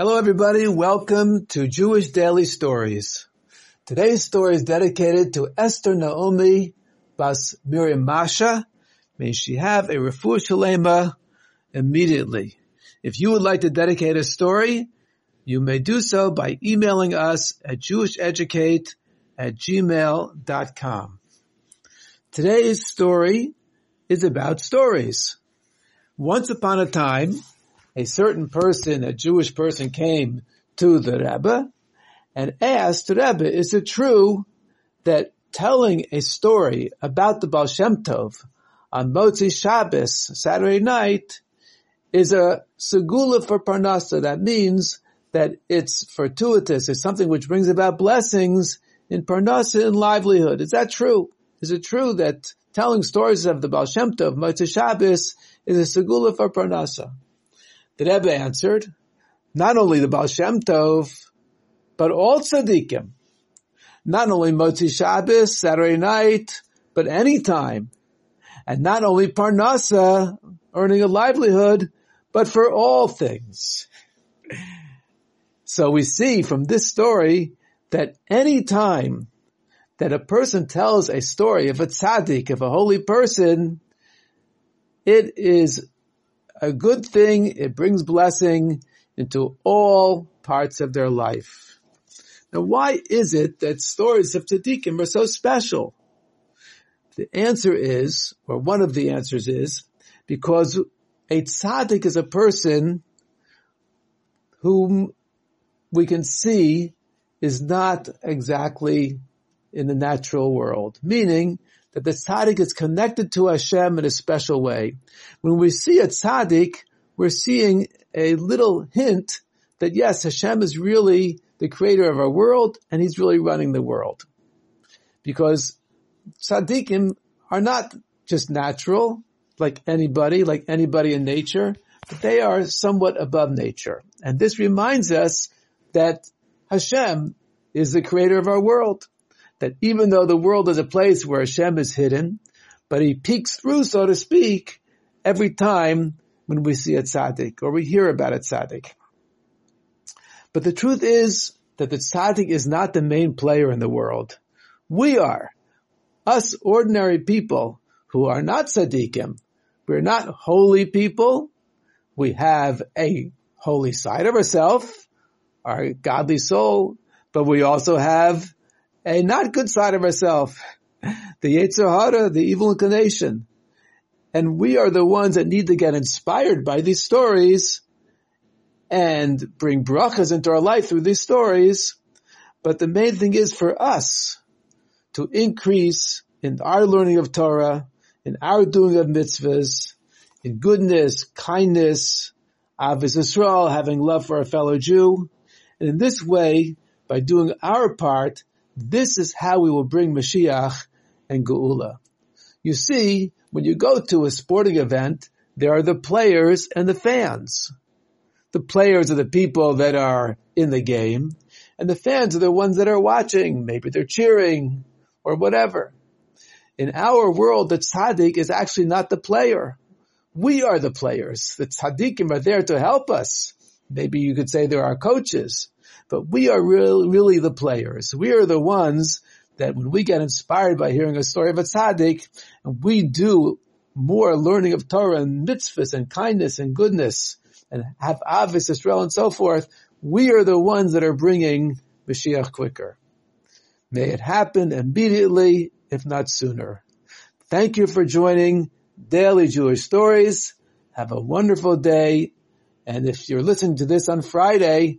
Hello everybody, welcome to Jewish Daily Stories. Today's story is dedicated to Esther Naomi Bas Miriam Masha. May she have a refuah shalema immediately. If you would like to dedicate a story, you may do so by emailing us at jewisheducate at gmail.com. Today's story is about stories. Once upon a time, a certain person, a Jewish person came to the Rebbe and asked the Rebbe, is it true that telling a story about the Baal Shem Tov on Motzi Shabbos, Saturday night, is a segula for Parnasa. That means that it's fortuitous. It's something which brings about blessings in Parnasa and livelihood. Is that true? Is it true that telling stories of the Baal Shem Tov, Motzi Shabbos, is a segula for Parnasa? The Rebbe answered, not only the Baal Shem Tov, but all tzaddikim. Not only Motzi Shabbos, Saturday night, but any time. And not only Parnasa, earning a livelihood, but for all things. So we see from this story that any time that a person tells a story of a tzaddik, of a holy person, it is a good thing. It brings blessing into all parts of their life. Now, why is it that stories of tzaddikim are so special? The answer is, or one of the answers is, because a tzaddik is a person whom we can see is not exactly in the natural world, meaning that the tzaddik is connected to Hashem in a special way. When we see a tzaddik, we're seeing a little hint that yes, Hashem is really the creator of our world and he's really running the world. Because tzaddikim are not just natural, like anybody, like anybody in nature, but they are somewhat above nature. And this reminds us that Hashem is the creator of our world that even though the world is a place where Hashem is hidden, but he peeks through, so to speak, every time when we see a tzaddik or we hear about a tzaddik. But the truth is that the tzaddik is not the main player in the world. We are. Us ordinary people who are not tzaddikim. We're not holy people. We have a holy side of ourselves, our godly soul, but we also have a not good side of ourselves, the Yetzer Hara, the evil inclination. And we are the ones that need to get inspired by these stories and bring brachas into our life through these stories. But the main thing is for us to increase in our learning of Torah, in our doing of mitzvahs, in goodness, kindness, Ahavas Yisroel, having love for a fellow Jew. And in this way, by doing our part, this is how we will bring Mashiach and Geula. You see, when you go to a sporting event, there are the players and the fans. The players are the people that are in the game, and the fans are the ones that are watching. Maybe they're cheering or whatever. In our world, the tzaddik is actually not the player. We are the players. The tzaddikim are there to help us. Maybe you could say they're our coaches. But we are really, really the players. We are the ones that when we get inspired by hearing a story of a tzaddik, and we do more learning of Torah and mitzvahs and kindness and goodness and have Ahavas Yisroel and so forth, we are the ones that are bringing Mashiach quicker. May it happen immediately, if not sooner. Thank you for joining Daily Jewish Stories. Have a wonderful day. And if you're listening to this on Friday,